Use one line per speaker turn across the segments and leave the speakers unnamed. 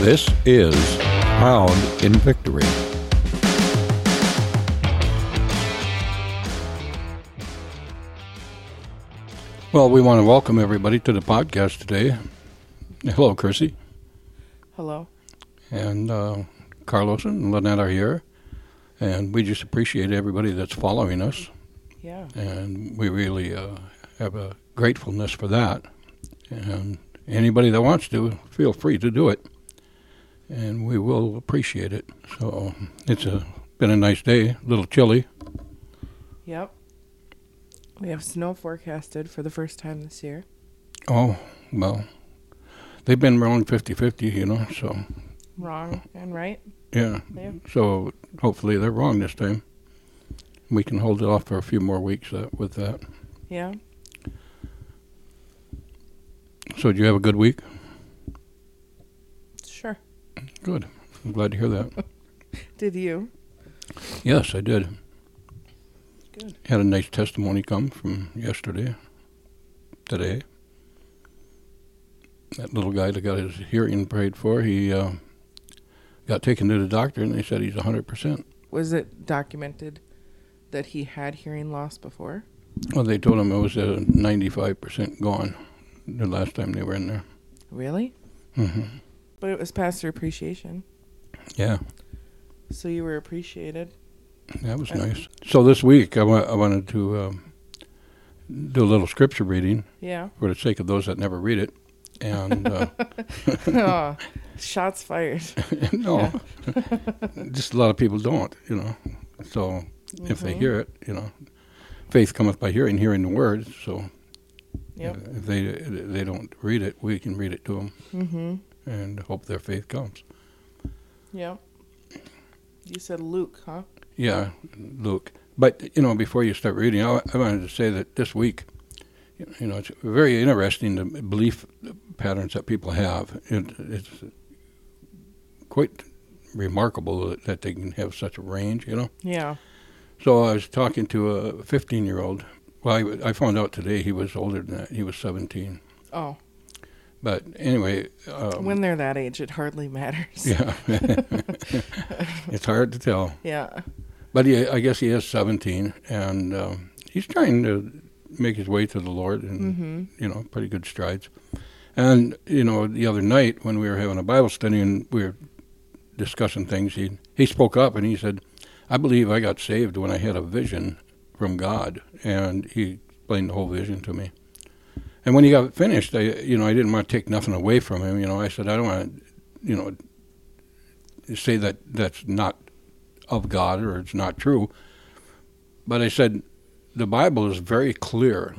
This is Crowned in Victory. Well, we want to welcome everybody to the podcast today. Hello, Chrissy.
Hello.
And uh, Carlos and Lynette are here. And we just appreciate everybody that's following us.
Yeah.
And we really uh, have a gratefulness for that. And anybody that wants to, feel free to do it. And we will appreciate it. So it's a, been a nice day, a little chilly.
Yep. We have snow forecasted for the first time this year.
Oh, well, they've been wrong 50 50, you know, so
Wrong and right.
yeah.
Yeah.
So hopefully they're wrong this time. We can hold it off for a few more weeks uh, with that.
Yeah.
So, did you have a good week? Good. I'm glad to hear that.
Did you?
yes, I did.
Good.
Had a nice testimony come from yesterday, today. That little guy that got his hearing prayed for, he uh, got taken to the doctor and they said he's 100%.
Was it documented that he had hearing loss before?
Well, they told him it was uh, 95% gone the last time they were in there.
Really?
hmm
But it was pastor appreciation.
Yeah,
So you were appreciated.
that was
Uh,
nice. So this week I wa- I wanted to um, do a little scripture reading
Yeah.
for the sake of those that never read it. And uh,
oh, shots fired.
no, just a lot of people don't, you know. So if they
Mhm.
hear it, you know, faith cometh by hearing, hearing the word. So
Yep.
if they they don't read it, we can read it to them
Mm-hmm.
And hope their faith comes.
Yeah. You said Luke, huh?
Yeah, Luke. But you know, before you start reading, I, I wanted to say that this week, you know, it's very interesting the belief patterns that people have. It, it's quite remarkable that, that they can have such a range. You know.
Yeah.
So I was talking to a 15 year old. Well, I, I found out today he was older than that. He was 17.
Oh,
But anyway, um,
when they're that age, it hardly matters.
yeah, it's hard to tell.
Yeah.
But he, I guess he is 17, and um, he's trying to make his way to the Lord, and
Mm-hmm.
you know, pretty good strides. And you know, the other night when we were having a Bible study and we were discussing things, he he spoke up and he said, "I believe I got saved when I had a vision from God," and he explained the whole vision to me. And when he got finished, I you know I didn't want to take nothing away from him. You know, I said I don't want to, you know, say that that's not of God or it's not true. But I said the Bible is very clear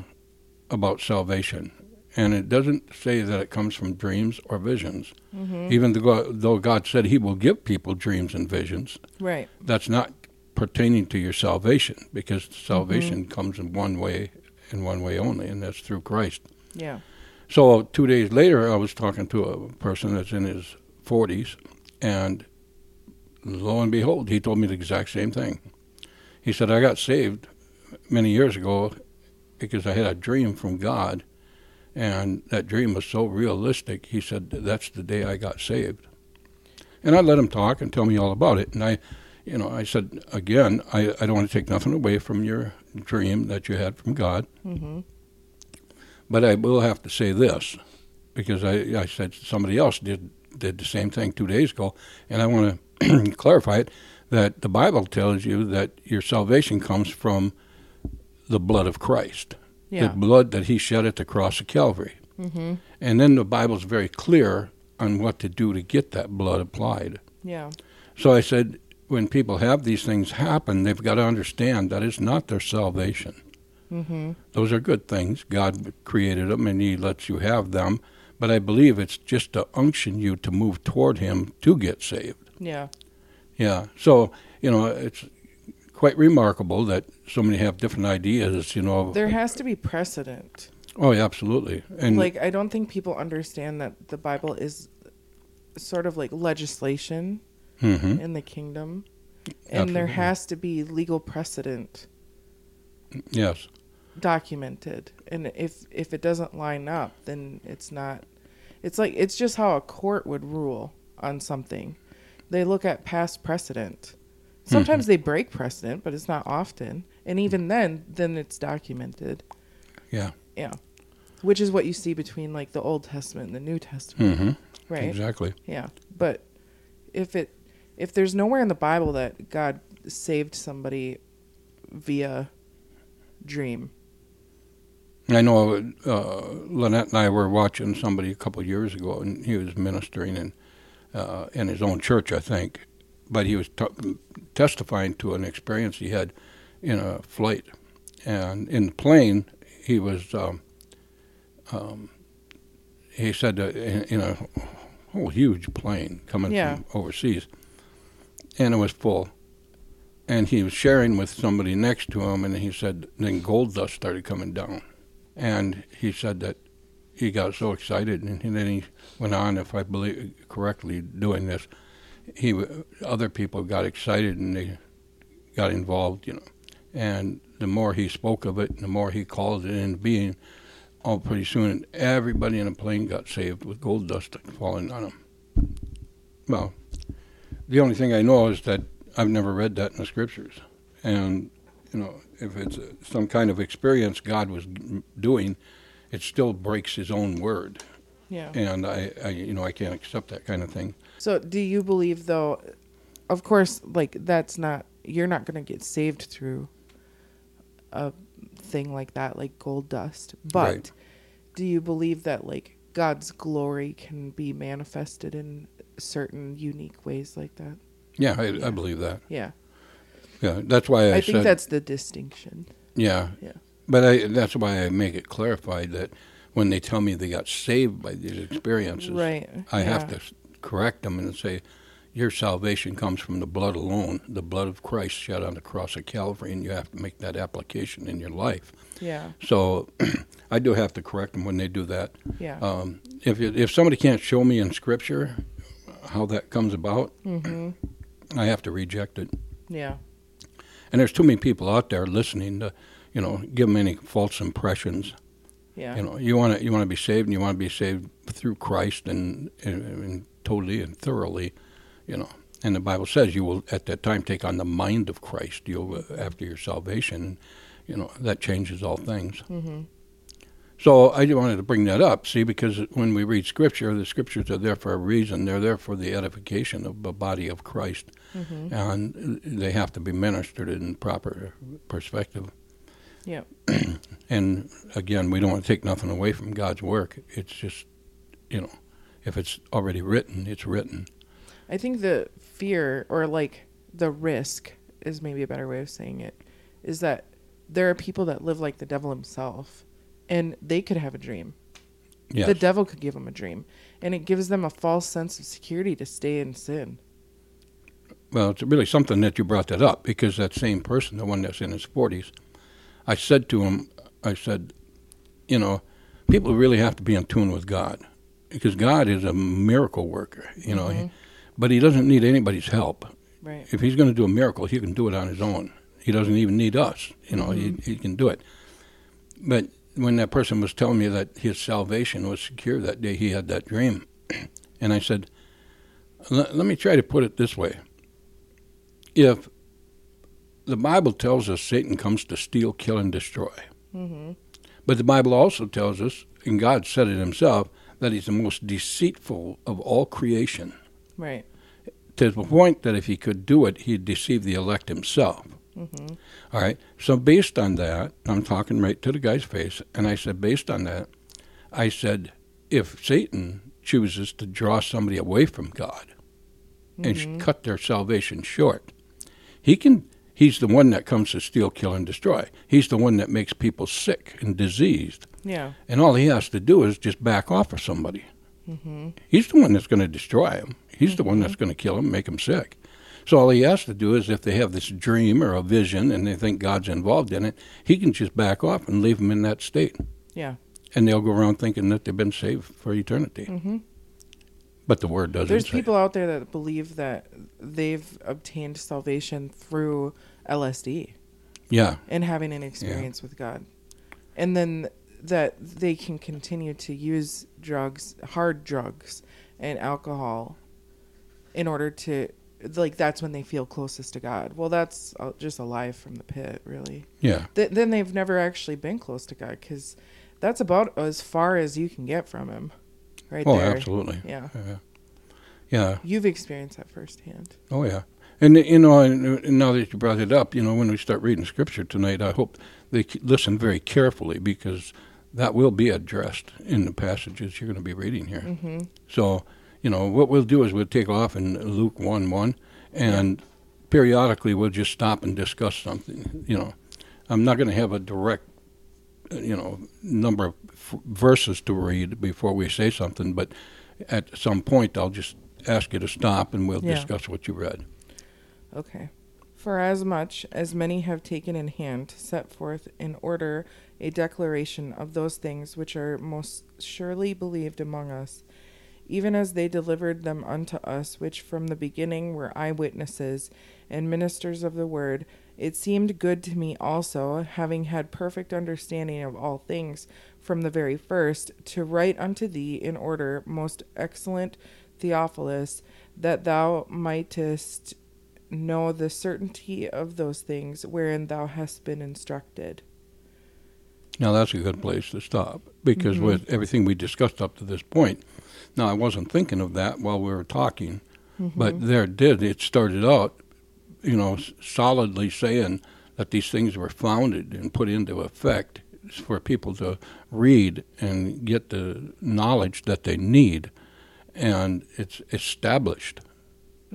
about salvation, and it doesn't say that it comes from dreams or visions.
Mm-hmm.
Even though though God said He will give people dreams and visions,
Right.
that's not pertaining to your salvation because salvation comes in one way and one way only, and that's through Christ.
Yeah.
So two days later, I was talking to a person that's in his 40s, and lo and behold, he told me the exact same thing. He said, I got saved many years ago because I had a dream from God, and that dream was so realistic. He said, That's the day I got saved. And I let him talk and tell me all about it. And I, you know, I said, again, I, I don't want to take nothing away from your dream that you had from God.
Mm-hmm.
But I will have to say this, because I, I said somebody else did did the same thing two days ago, and I want to clarify it that the Bible tells you that your salvation comes from the blood of Christ,
Yeah.
the blood that He shed at the cross of Calvary,
Mm-hmm.
and then the Bible's very clear on what to do to get that blood applied.
Yeah.
So I said, when people have these things happen, they've got to understand that it's not their salvation.
Mm-hmm.
Those are good things. God created them and He lets you have them. But I believe it's just to unction you to move toward Him to get saved.
Yeah.
Yeah. So, you know, it's quite remarkable that so many have different ideas, you know.
There has to be precedent.
oh, yeah, absolutely. And
like I don't think people understand that the Bible is sort of like legislation
Mhm.
in the kingdom. And there has to be legal precedent
yes.
documented. And if if it doesn't line up, then it's not it's like it's just how a court would rule on something. They look at past precedent. Sometimes they break precedent, but it's not often. And even then, then it's documented.
Yeah.
Yeah. Which is what you see between like the Old Testament and the New Testament,
Mm-hmm.
right?
Exactly.
Yeah. But if it if there's nowhere in the Bible that God saved somebody via dream.
I know uh, Lynette and I were watching somebody a couple of years ago, and he was ministering in uh, in his own church, I think, but he was t- testifying to an experience he had in a flight, and in the plane he was. Um, um, he said that in, in a whole huge plane coming
Yeah.
from overseas, and it was full. And he was sharing with somebody next to him, and he said, then gold dust started coming down. And he said that he got so excited, and then he went on, if I believe correctly, doing this. He, other people got excited and they got involved, you know. And the more he spoke of it, the more he called it into being. Oh, pretty soon, everybody in the plane got saved with gold dust falling on them. Well, the only thing I know is that I've never read that in the scriptures, and you know, if it's uh some kind of experience God was doing, it still breaks His own word,
Yeah.
and I, I, you know, I can't accept that kind of thing.
So do you believe though of course like that's not you're not going to get saved through a thing like that like gold dust. But
Right.
do you believe that like God's glory can be manifested in certain unique ways like that?
Yeah, I,
Yeah.
I believe that.
Yeah.
Yeah, that's why I,
I,
said.
think that's the distinction.
yeah,
Yeah.
But I, that's why I make it clarified that when they tell me they got saved by these experiences,
Right.
I have to correct them and say, your salvation comes from the blood alone, the blood of Christ shed on the cross of Calvary, and you have to make that application in your life.
Yeah.
So I do have to correct them when they do that.
Yeah.
Um, if it, if somebody can't show me in Scripture how that comes about,
mhm.
I have to reject it.
Yeah.
And there's too many people out there listening to, you know, give them any false impressions.
Yeah.
You know, you want to you want to be saved, and you want to be saved through Christ and, and, and totally and thoroughly, you know. And the Bible says you will at that time take on the mind of Christ. You'll after your salvation, you know that changes all things.
mhm.
So I just wanted to bring that up, see, because when we read Scripture, the Scriptures are there for a reason. They're there for the edification of the body of Christ,
Mhm.
and they have to be ministered in proper perspective.
Yeah.
And again, we don't want to take nothing away from God's work. It's just, you know, if it's already written, it's written.
I think the fear or like the risk is maybe a better way of saying it is that there are people that live like the devil himself and they could have a dream.
Yes.
The devil could give them a dream and it gives them a false sense of security to stay in sin.
Well, it's really something that you brought that up because that same person, the one that's in his 40s, I said to him, I said, you know, people really have to be in tune with God because God is a miracle worker, you know, he, mm-hmm. but he doesn't need anybody's help.
Right.
If he's going to do a miracle, he can do it on his own. He doesn't even need us, you know, he, mm-hmm. he can do it. But when that person was telling me that his salvation was secure that day, he had that dream. And I said, let, me try to put it this way. If the Bible tells us Satan comes to steal, kill, and destroy,
Mhm.
but the Bible also tells us, and God said it himself, that he's the most deceitful of all creation.
Right.
To the point that if he could do it, he'd deceive the elect himself.
Mhm.
All right. So based on that, I'm talking right to the guy's face, and I said, based on that, I said, if Satan chooses to draw somebody away from God and sh- cut their salvation short, he can. He's the one that comes to steal, kill, and destroy. He's the one that makes people sick and diseased,
Yeah.
and all he has to do is just back off of somebody.
Mm-hmm.
He's the one that's going to destroy him. He's the one that's going to kill him, make him sick. So all he has to do is, if they have this dream or a vision and they think God's involved in it, he can just back off and leave them in that state,
Yeah.
and they'll go around thinking that they've been saved for eternity.
Mm-hmm.
But the word doesn't.
There's people out there that believe that they've obtained salvation through LSD.
Yeah,
and having an experience with God. And then that they can continue to use drugs, hard drugs, and alcohol in order to like that's when they feel closest to God. Well, that's just a lie from the pit, really.
Yeah.
Th- then they've never actually been close to God because that's about as far as you can get from Him, right there.
oh,
there.
absolutely.
Yeah,
Yeah. Yeah.
you've experienced that firsthand.
Oh, yeah. And, you know, and, now that you brought it up, you know, when we start reading scripture tonight, I hope they listen very carefully because that will be addressed in the passages you're going to be reading here.
hmm
So, you know, what we'll do is we'll take off in Luke 1 1, and periodically we'll just stop and discuss something. You know, I'm not going to have a direct, you know, number of f- verses to read before we say something, but at some point I'll just ask you to stop and we'll
Yeah.
discuss what you read.
Okay. For as much as many have taken in hand to set forth in order a declaration of those things which are most surely believed among us, even as they delivered them unto us, which from the beginning were eyewitnesses and ministers of the word, it seemed good to me also, having had perfect understanding of all things from the very first, to write unto thee in order, most excellent Theophilus, that thou mightest know the certainty of those things wherein thou hast been instructed.
Now that's a good place to stop because
Mhm.
with everything we discussed up to this point, now I wasn't thinking of that while we were talking, but there it did. It started out, you know, solidly saying that these things were founded and put into effect for people to read and get the knowledge that they need, and it's established.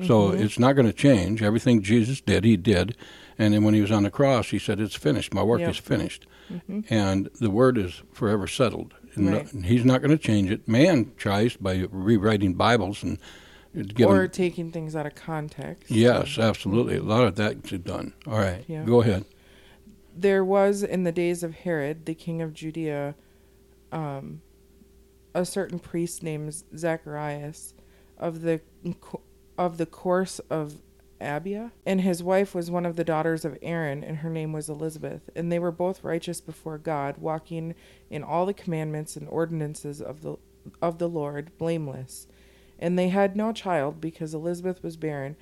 So
Mhm.
it's not going to change. Everything Jesus did, he did. And then when he was on the cross, he said, It's finished. My work
Yeah.
is finished.
Mhm.
And the word is forever settled. And
Right.
no- he's not going to change it. Man tries by rewriting Bibles and
or taking things out of context.
yes, absolutely. A lot of that's done. All right.
Yeah.
Go ahead.
There was in the days of Herod, the king of Judea, um, a certain priest named Zacharias of the of the course of Abia, and his wife was one of the daughters of Aaron, and her name was Elizabeth, and they were both righteous before God, walking in all the commandments and ordinances of the of the Lord, blameless. And they had no child because Elizabeth was barren,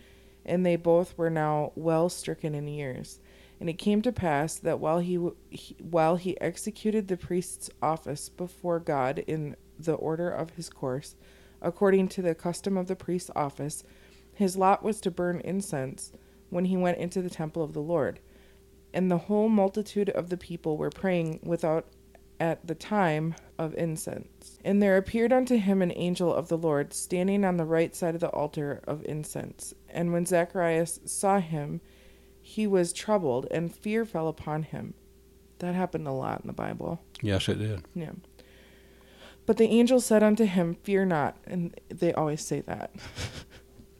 and they both were now well stricken in years. And it came to pass that while he, he while he executed the priest's office before God in the order of his course, according to the custom of the priest's office, his lot was to burn incense when he went into the temple of the Lord. And the whole multitude of the people were praying without at the time of incense. And there appeared unto him an angel of the Lord, standing on the right side of the altar of incense. And when Zacharias saw him, he was troubled, and fear fell upon him. That happened a lot in the Bible.
Yes, it did.
Yeah. But the angel said unto him, Fear not. And they always say that.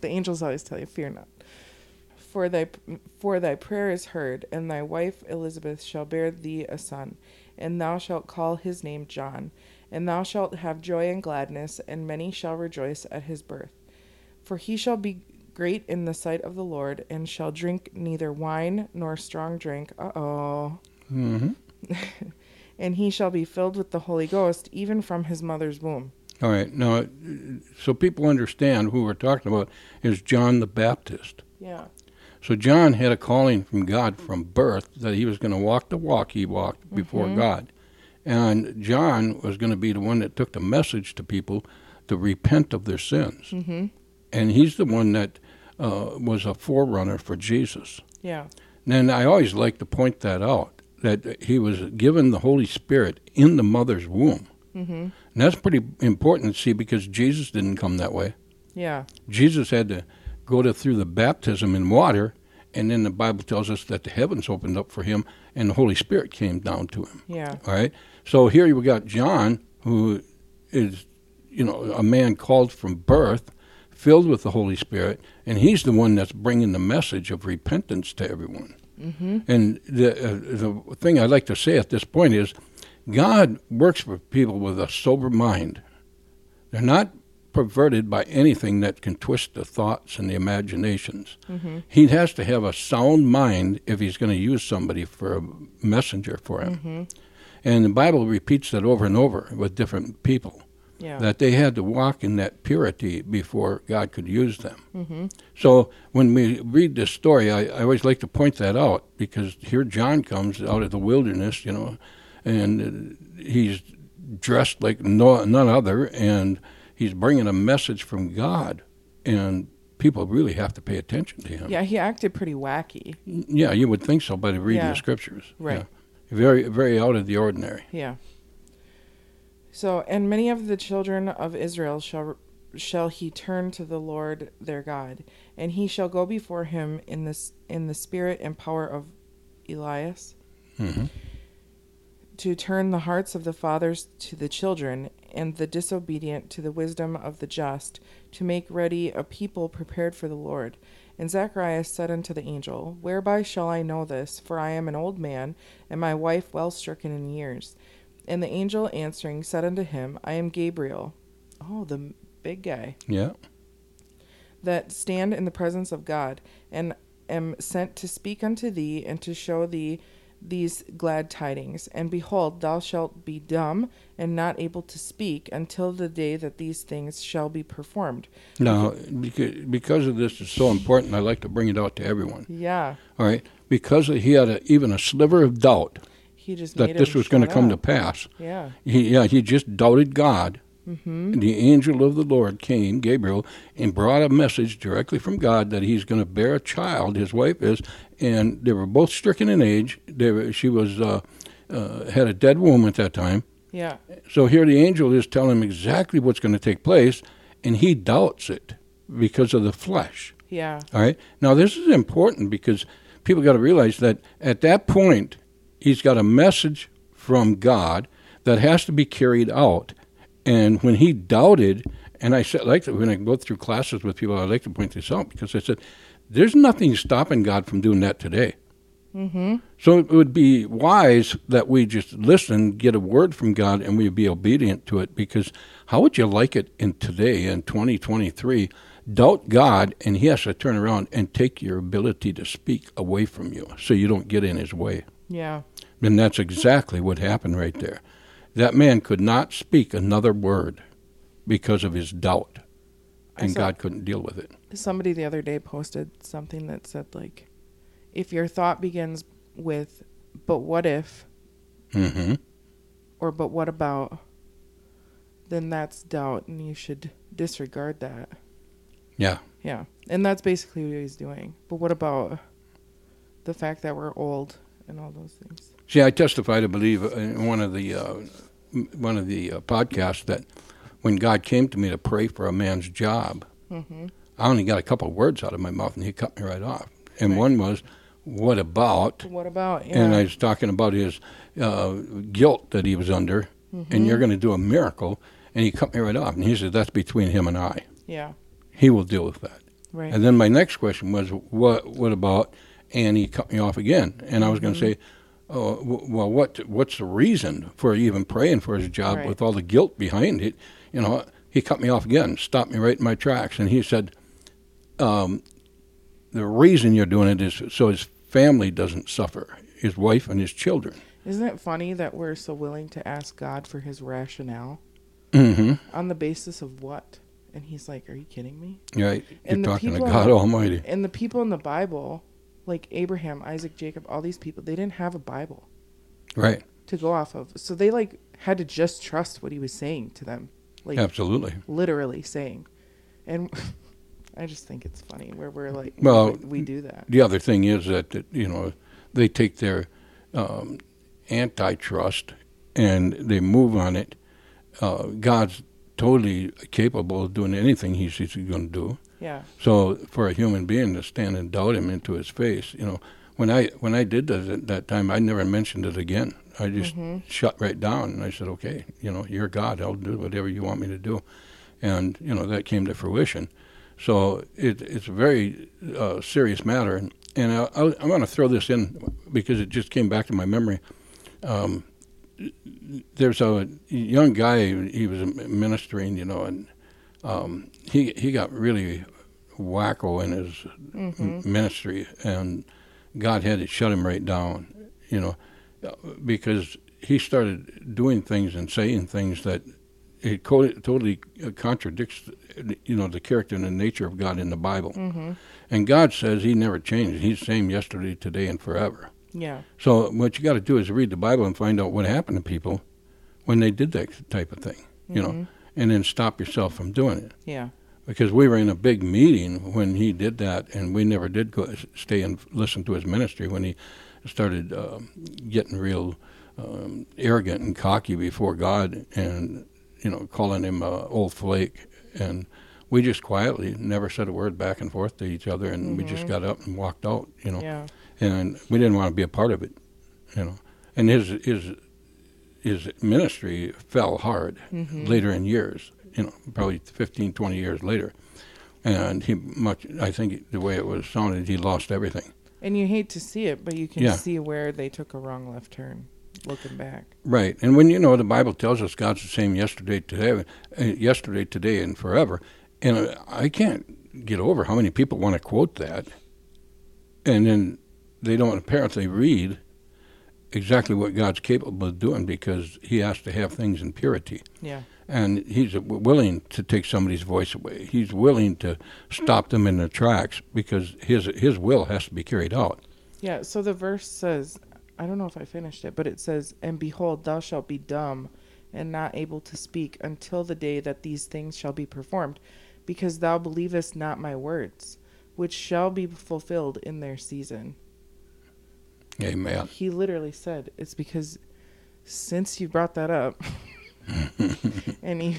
the angels always tell you, Fear not. For thy for thy prayer is heard, and thy wife Elizabeth shall bear thee a son, and thou shalt call his name John, and thou shalt have joy and gladness, and many shall rejoice at his birth. For he shall be great in the sight of the Lord, and shall drink neither wine nor strong drink. Uh oh
Mm-hmm.
and he shall be filled with the Holy Ghost even from his mother's womb.
All right. Now, uh, so people understand who we're talking about is John the Baptist.
Yeah.
So John had a calling from God from birth that he was going to walk the walk he walked before
Mhm.
God. And John was going to be the one that took the message to people to repent of their sins.
Mm-hmm.
And he's the one that uh, was a forerunner for Jesus.
Yeah.
And I always like to point that out that he was given the Holy Spirit in the mother's womb.
Mm-hmm.
And that's pretty important to see because Jesus didn't come that way.
Yeah.
Jesus had to go to through the baptism in water, and then the Bible tells us that the heavens opened up for him, and the Holy Spirit came down to him.
Yeah.
All right. So here we got John, who is, you know, a man called from birth, filled with the Holy Spirit, and he's the one that's bringing the message of repentance to everyone.
Mm-hmm.
And the uh, the thing I'd like to say at this point is, God works with people with a sober mind. They're not perverted by anything that can twist the thoughts and the imaginations.
Mm-hmm.
He has to have a sound mind if he's going to use somebody for a messenger for him.
Mm-hmm.
And the Bible repeats that over and over with different people.
Yeah.
that they had to walk in that purity before God could use them.
mm-hmm.
So when we read this story, I, I always like to point that out because here John comes out of the wilderness, you know, and he's dressed like no, none other, and he's bringing a message from God, and people really have to pay attention to him.
Yeah, he acted pretty wacky.
Yeah, you would think so by the reading
Yeah.
the scriptures.
Right.
Yeah. Very, very out of the ordinary.
Yeah. So, and many of the children of Israel shall shall he turn to the Lord their God, and he shall go before him in this in the spirit and power of Elias,
hmm
to turn the hearts of the fathers to the children, and the disobedient to the wisdom of the just, to make ready a people prepared for the Lord. And Zacharias said unto the angel, Whereby shall I know this? For I am an old man, and my wife well stricken in years. And the angel answering said unto him, I am Gabriel. Oh, the big guy.
Yeah.
That stand in the presence of God, and am sent to speak unto thee, and to show thee these glad tidings. And behold, thou shalt be dumb, and not able to speak, until the day that these things shall be performed.
Now, because, because of this is so important, I like to bring it out to everyone.
Yeah.
All right, because he had a, even a sliver of doubt
He just
that this was going to come to pass.
Yeah.
He, yeah, he just doubted God.
Mm-hmm.
The angel of the Lord came, Gabriel, and brought a message directly from God that he's going to bear a child. His wife is, and they were both stricken in age. They were, she was uh, uh, had a dead womb at that time.
Yeah.
So here the angel is telling him exactly what's going to take place, and he doubts it because of the flesh.
Yeah.
All right. Now this is important because people got to realize that at that point he's got a message from God that has to be carried out. And when he doubted, and I said like when I go through classes with people, I like to point this out because I said there's nothing stopping God from doing that today.
Mm-hmm.
So it would be wise that we just listen, get a word from God, and we be obedient to it. Because how would you like it in today, in 2023, doubt God, and He has to turn around and take your ability to speak away from you, so you don't get in His way.
Yeah.
And that's exactly what happened right there. That man could not speak another word because of his doubt, and God couldn't deal with it.
Somebody the other day posted something that said like, if your thought begins with, "But what if?"
hmm
or "But what about?" then that's doubt, and you should disregard that.
Yeah.
Yeah, and that's basically what he's doing. But what about the fact that we're old and all those things?
See, I testified, I believe, in one of the uh, one of the uh, podcasts that when God came to me to pray for a man's job,
Mm-hmm.
I only got a couple of words out of my mouth, and He cut me right off. And
Right.
one was, "What about?"
What about? Yeah.
And I was talking about his uh, guilt that he was under, and you're going to do a miracle. And he cut me right off, and he said, "That's between him and I.
yeah.
He will deal with that."
Right.
And then my next question was, "What? What about?" And he cut me off again, and I was going to say, "Oh, w- well, what? What's the reason for even praying for his job
Right.
with all the guilt behind it?" You know, he cut me off again, stopped me right in my tracks, and he said, um, "The reason you're doing it is so his family doesn't suffer, his wife and his children."
Isn't it funny that we're so willing to ask God for His rationale
Mm-hmm.
on the basis of what? And He's like, "Are you kidding me?"
Right. You're talking to God Almighty.
And the people in the Bible, like Abraham, Isaac, Jacob, all these people, they didn't have a Bible
Right.
to go off of. So they like had to just trust what he was saying to them. Like
Absolutely.
literally saying. And I just think it's funny where we're like
Well,
we, we do that.
The other thing is that, that you know they take their um, antitrust and they move on it. Uh, God's totally capable of doing anything He's, he's going to do.
Yeah.
So for a human being to stand and doubt Him into His face, you know, when I when I did that at that time, I never mentioned it again. I just
Mhm.
shut right down and I said, okay, you know, you're God. I'll do whatever you want me to do, and you know that came to fruition. So it, it's a very uh, serious matter, and, and I, I, I'm going to throw this in because it just came back to my memory. Um, there's a young guy. He was ministering, you know, and um, he he got really wacko in his
Mhm.
ministry, and God had to shut him right down, you know, because he started doing things and saying things that it totally contradicts, you know, the character and the nature of God in the Bible.
Mm-hmm.
And God says He never changes. He's the same yesterday, today, and forever.
Yeah.
So what you got to do is read the Bible and find out what happened to people when they did that type of thing, you know,
Mhm.
and then stop yourself from doing it.
Yeah.
Because we were in a big meeting when he did that, and we never did go stay and listen to his ministry when he started um, getting real um, arrogant and cocky before God, and you know, calling him a old flake, and we just quietly never said a word back and forth to each other, and we just
Mhm.
got up and walked out, you know
Yeah.
and we didn't want to be a part of it, you know. And his his his ministry fell hard
Mhm.
later in years, you know, probably 15, 20 years later. And he much, I think the way it was sounded, he lost everything.
And you hate to see it, but you can
Yeah.
see where they took a wrong left turn looking back.
Right. And when you know the Bible tells us God's the same yesterday, today, uh, yesterday, today, and forever, and uh, I can't get over how many people want to quote that, and then they don't apparently read exactly what God's capable of doing because He has to have things in purity,
Yeah.
And He's willing to take somebody's voice away. He's willing to stop them in their tracks because His His will has to be carried out.
Yeah. So the verse says, I don't know if I finished it, but it says, And behold, thou shalt be dumb and not able to speak until the day that these things shall be performed, because thou believest not my words, which shall be fulfilled in their season.
Amen.
He literally said, It's because since you brought that up, and you,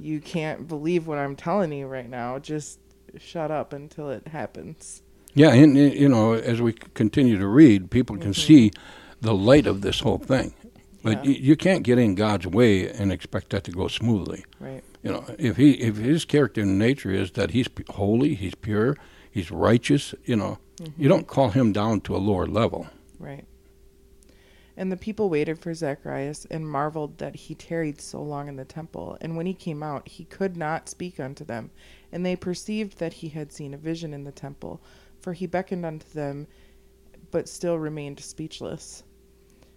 you can't believe what I'm telling you right now, just shut up until it happens.
Yeah, and you know, as we continue to read, people can
Mhm.
see the light of this whole thing. But
Yeah.
you can't get in God's way and expect that to go smoothly.
Right.
You know, if he if his character and nature is that he's holy, he's pure, he's righteous, you know, you don't call him down to a lower level.
Right. And the people waited for Zacharias and marveled that he tarried so long in the temple. And when he came out, he could not speak unto them. And they perceived that he had seen a vision in the temple, for he beckoned unto them, but still remained speechless.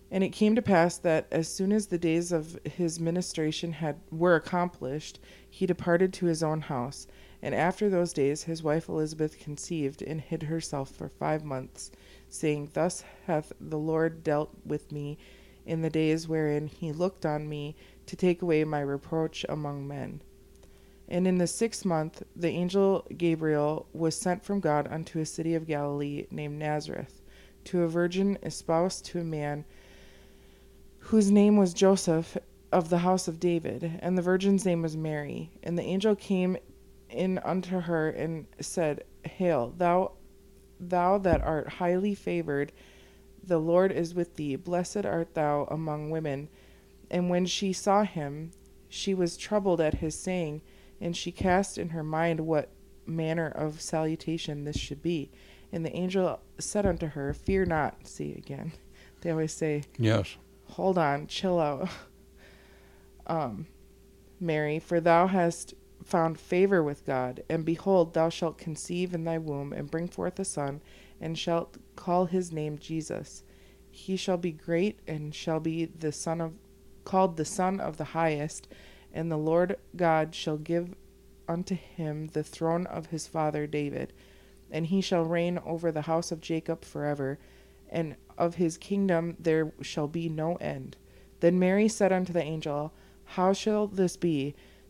And it came to pass that as soon as the days of his ministration had were accomplished, he departed to his own house. And after those days his wife Elizabeth conceived and hid herself for five months saying, Thus hath the Lord dealt with me in the days wherein he looked on me to take away my reproach among men. And in the sixth month, the angel Gabriel was sent from God unto a city of Galilee named Nazareth, to a virgin espoused to a man whose name was Joseph of the house of David, and the virgin's name was Mary. And the angel came in unto her and said, Hail, thou thou that art highly favored, the Lord is with thee. Blessed art thou among women. And when she saw him, she was troubled at his saying, and she cast in her mind what manner of salutation this should be. And the angel said unto her, Fear not. See again. They always say,
Yes.
Hold on, chill out. um, Mary, for thou hast found favor with God, and behold, thou shalt conceive in thy womb, and bring forth a son, and shalt call his name Jesus. He shall be great, and shall be the son of, called the Son of the Highest, and the Lord God shall give unto him the throne of his father David, and he shall reign over the house of Jacob forever, and of his kingdom there shall be no end. Then Mary said unto the angel, How shall this be?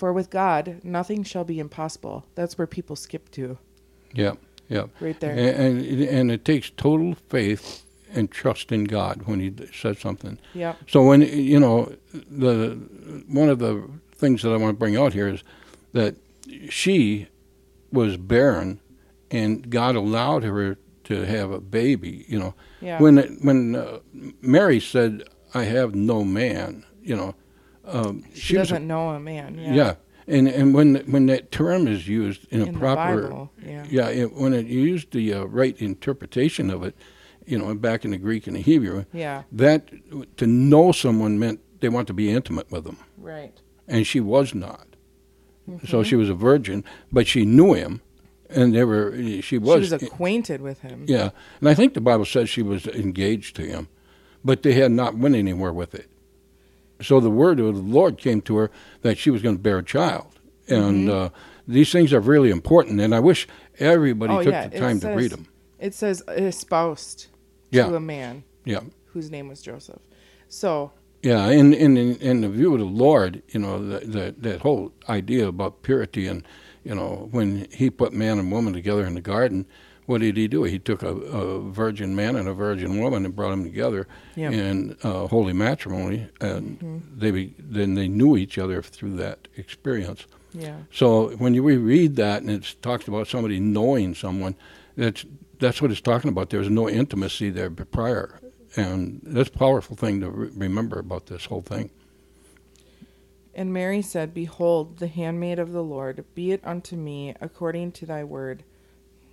For with God nothing shall be impossible. That's where people skip to,
Yeah. Yeah.
right there.
And, and and it takes total faith and trust in God when He says something.
Yep.
So when you know the one of the things that I want to bring out here is that she was barren, and God allowed her to have a baby. You know,
Yeah.
when when uh, Mary said, "I have no man," you know, um,
she,
was
doesn't know a man. Yeah.
yeah. And and when when that term is used in a
In the
proper
Bible, yeah.
yeah, it, when it used the uh, right interpretation of it, you know, back in the Greek and the Hebrew,
Yeah.
that to know someone meant they want to be intimate with them,
Right.
and she was not.
Mm-hmm.
So she was a virgin, but she knew him, and they were she was
She
was,
was acquainted with him.
yeah, and I think the Bible says she was engaged to him, but they had not went anywhere with it. So the word of the Lord came to her that she was going to bear a child, and
Mm-hmm.
uh, these things are really important. And I wish everybody
Oh,
took
yeah,
the time to read them.
It says espoused
Yeah.
to a man
Yeah,
whose name was Joseph. So
yeah. In in in, in the view of the Lord, you know, that that that whole idea about purity, and you know, when He put man and woman together in the garden. What did he do? He took a, a virgin man and a virgin woman and brought them together in uh, holy matrimony, and they be, then they knew each other through that experience.
yeah.
So when you reread that and it talks about somebody knowing someone, that's that's what it's talking about. There's no intimacy there prior, and that's a powerful thing to re- remember about this whole thing.
And Mary said, Behold, the handmaid of the Lord, be it unto me according to thy word.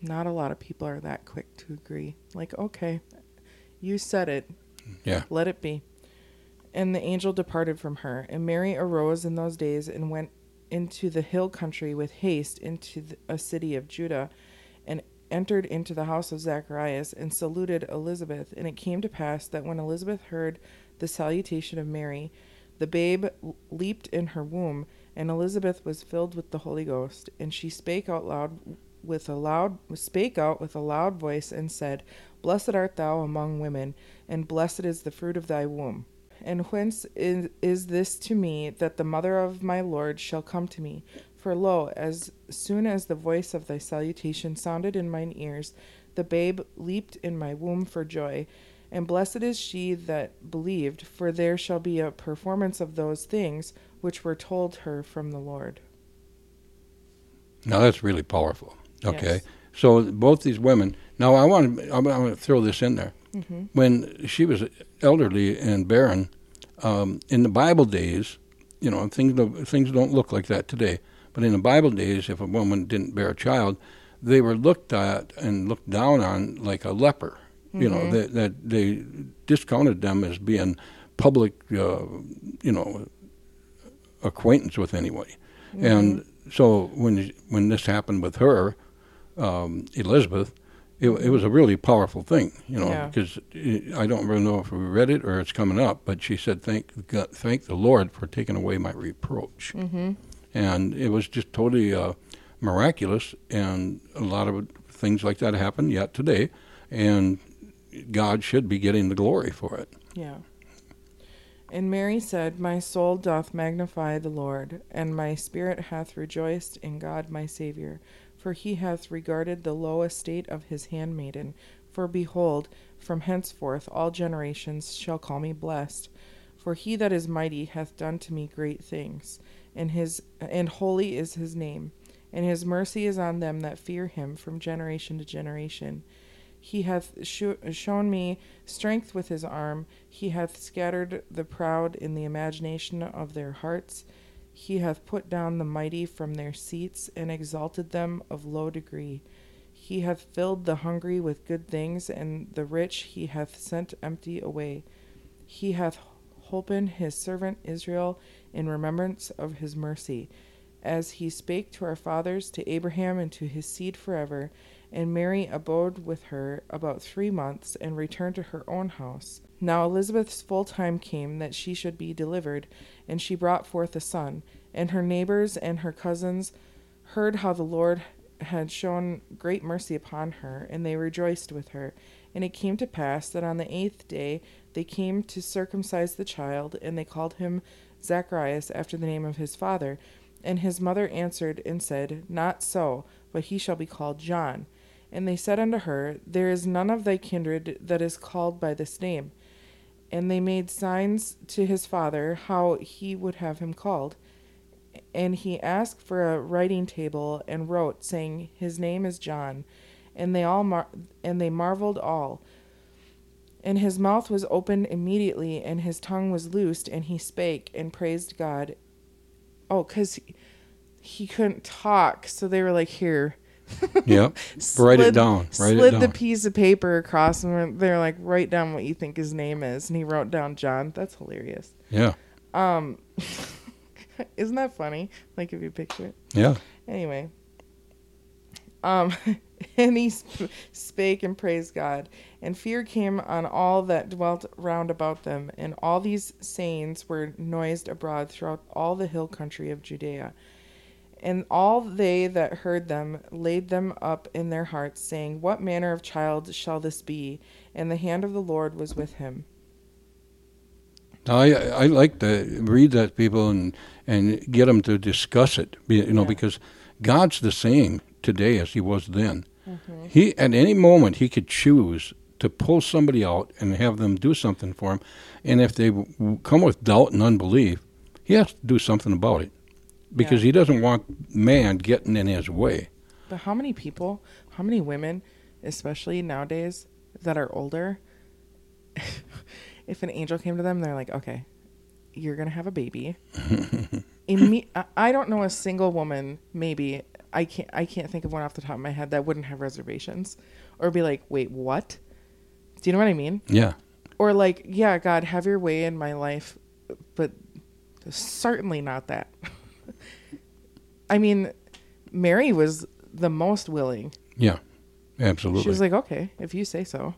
Not a lot of people are that quick to agree. Like, okay, you said it.
Yeah.
Let it be. And the angel departed from her. And Mary arose in those days and went into the hill country with haste into the, a city of Judah, and entered into the house of Zacharias and saluted Elizabeth. And it came to pass that when Elizabeth heard the salutation of Mary, the babe leaped in her womb, and Elizabeth was filled with the Holy Ghost. And she spake out loud with a loud spake out with a loud voice and said, Blessed art thou among women, and blessed is the fruit of thy womb. And whence is, is this to me that the mother of my Lord shall come to me? For lo, as soon as the voice of thy salutation sounded in mine ears, the babe leaped in my womb for joy. And blessed is she that believed, for there shall be a performance of those things which were told her from the Lord.
Now that's really powerful. Okay,
Yes.
so both these women. Now I want to I want to throw this in there.
Mm-hmm.
When she was elderly and barren, um, in the Bible days, you know, things don't, things don't look like that today. But in the Bible days, if a woman didn't bear a child, they were looked at and looked down on like a leper. You know,
Mhm.
that that they discounted them as being public, uh, you know, acquaintance with anybody. And so when when this happened with her, um, Elizabeth, it, it was a really powerful thing, you know,
Yeah.
because I don't really know if we read it or it's coming up, but she said, "Thank God, thank the Lord for taking away my reproach,"
Mm-hmm.
and it was just totally uh, miraculous. And a lot of things like that happen yet today, and God should be getting the glory for it.
Yeah. And Mary said, My soul doth magnify the Lord, and my spirit hath rejoiced in God my Saviour, for he hath regarded the low estate of his handmaiden. For behold, from henceforth all generations shall call me blessed. For he that is mighty hath done to me great things, and his and holy is his name, and his mercy is on them that fear him from generation to generation. He hath sho- shown me strength with his arm. He hath scattered the proud in the imagination of their hearts. He hath put down the mighty from their seats, and exalted them of low degree. He hath filled the hungry with good things, and the rich he hath sent empty away. He hath holpen his servant Israel in remembrance of his mercy, as he spake to our fathers, to Abraham, and to his seed forever. And Mary abode with her about three months, and returned to her own house. Now Elizabeth's full time came that she should be delivered, and she brought forth a son. And her neighbors and her cousins heard how the Lord had shown great mercy upon her, and they rejoiced with her. And it came to pass that on the eighth day they came to circumcise the child, and they called him Zacharias after the name of his father. And his mother answered and said, Not so, but he shall be called John. And they said unto her, There is none of thy kindred that is called by this name. And they made signs to his father how he would have him called. And he asked for a writing table and wrote, saying, His name is John. And they all mar- and they marveled all. And his mouth was opened immediately, and his tongue was loosed, and he spake and praised God. Oh, because he couldn't talk, so they were like, "Here,
Yep. Write it down. Write
slid
it down.
the piece of paper across, and they're like, "Write down what you think his name is." And he wrote down John. That's hilarious.
yeah.
Um, isn't that funny? Like if you picture it.
Yeah.
Anyway. Um, and he sp- spake and praised God, and fear came on all that dwelt round about them, and all these sayings were noised abroad throughout all the hill country of Judea. And all they that heard them laid them up in their hearts, saying, What manner of child shall this be? And the hand of the Lord was with him.
I I like to read that to people and and get them to discuss it. You know,
Yeah.
because God's the same today as He was then.
Mm-hmm.
He at any moment He could choose to pull somebody out and have them do something for Him, and if they w- w- come with doubt and unbelief, He has to do something about it, because
Yeah.
He doesn't want man getting in His way.
But how many people, how many women, especially nowadays, that are older, if an angel came to them, they're like, okay, you're going to have a baby. Imme- I- I don't know a single woman, maybe, I can't, I can't think of one off the top of my head that wouldn't have reservations or be like, wait, what? Do you know what I mean?
Yeah,
Or like, yeah, God, have your way in my life, but certainly not that. I mean, Mary was the most willing.
yeah, absolutely.
She was like, okay, if you say so.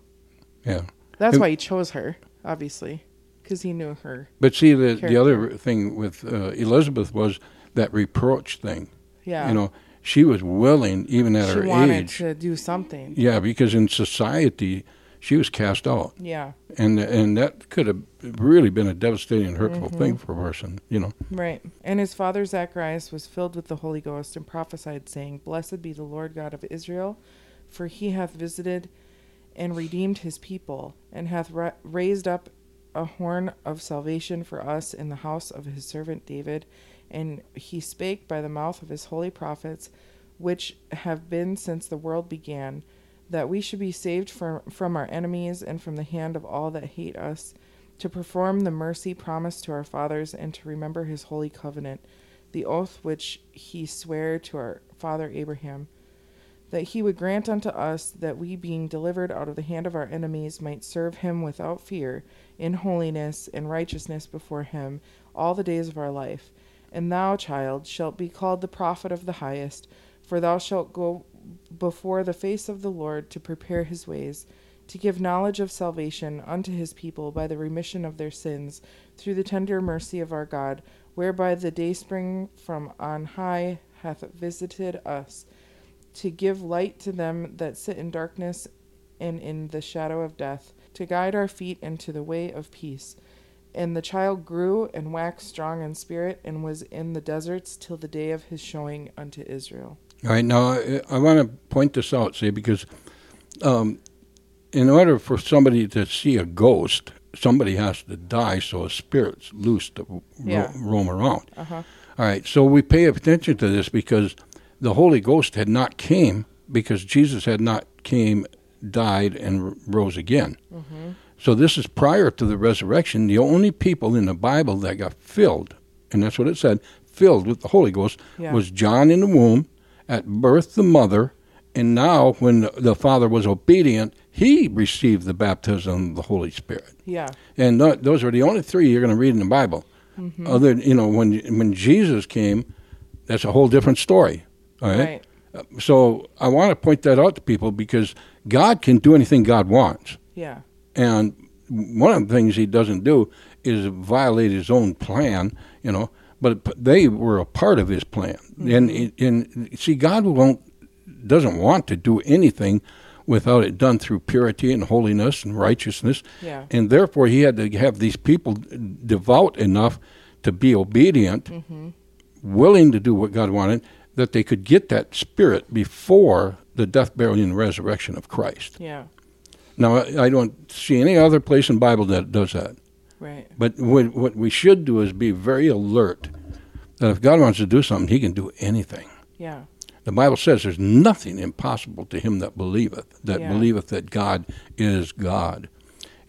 yeah.
That's
It-
why he chose her, obviously, because he knew her.
But see, the the other thing with uh, Elizabeth was that reproach thing.
Yeah.
You know, she was willing, even at
she
her
wanted
age.
to do something.
Yeah, because in society, she was cast out,
Yeah.
and and that could have really been a devastating, and hurtful
Mm-hmm.
thing for a person. You know.
Right. And his father Zacharias was filled with the Holy Ghost and prophesied, saying, Blessed be the Lord God of Israel, for he hath visited and redeemed his people, and hath ra- raised up a horn of salvation for us in the house of his servant David. And he spake by the mouth of his holy prophets, which have been since the world began, that we should be saved from, from our enemies and from the hand of all that hate us to perform the mercy promised to our fathers and to remember his holy covenant, the oath which he sware to our father Abraham, that he would grant unto us that we, being delivered out of the hand of our enemies, might serve him without fear, in holiness and righteousness before him all the days of our life. And thou, child, shalt be called the prophet of the highest, for thou shalt go before the face of the Lord to prepare his ways to give knowledge of salvation unto his people by the remission of their sins, through the tender mercy of our God, whereby the dayspring from on high hath visited us, to give light to them that sit in darkness and in the shadow of death, to guide our feet into the way of peace. And the child grew and waxed strong in spirit, and was in the deserts till the day of his showing unto Israel.
All right. Now, I, I want to point this out, see, because um, in order for somebody to see a ghost, somebody has to die so a spirit's loose to ro-
Yeah.
roam around.
Uh huh.
All right, so we pay attention to this because the Holy Ghost had not came because Jesus had not came, died, and r- rose again. So this is prior to the resurrection. The only people in the Bible that got filled, and that's what it said, filled with the Holy Ghost,
Yeah.
was John in the womb, at birth the mother, and now when the- the Father was obedient, he received the baptism of the Holy Spirit.
Yeah.
And th- those are the only three you're going to read in the Bible. Mm-hmm. Other, you know, when when Jesus came, that's a whole different story. All right.
Right.
Uh, so I want to point that out to people because God can do anything God wants,
Yeah.
and one of the things He doesn't do is violate His own plan. You know, but they were a part of His plan, and and see, God won't doesn't want to do anything without it done through purity and holiness and righteousness
Yeah.
and therefore he had to have these people devout enough to be obedient,
Mm-hmm.
willing to do what God wanted, that they could get that spirit before the death, burial, and resurrection of Christ.
Yeah.
Now, I I don't see any other place in the Bible that does that.
Right.
But what, what we should do is be very alert that if God wants to do something, He can do anything.
Yeah.
The Bible says there's nothing impossible to him that believeth, that
Yeah.
believeth that God is God.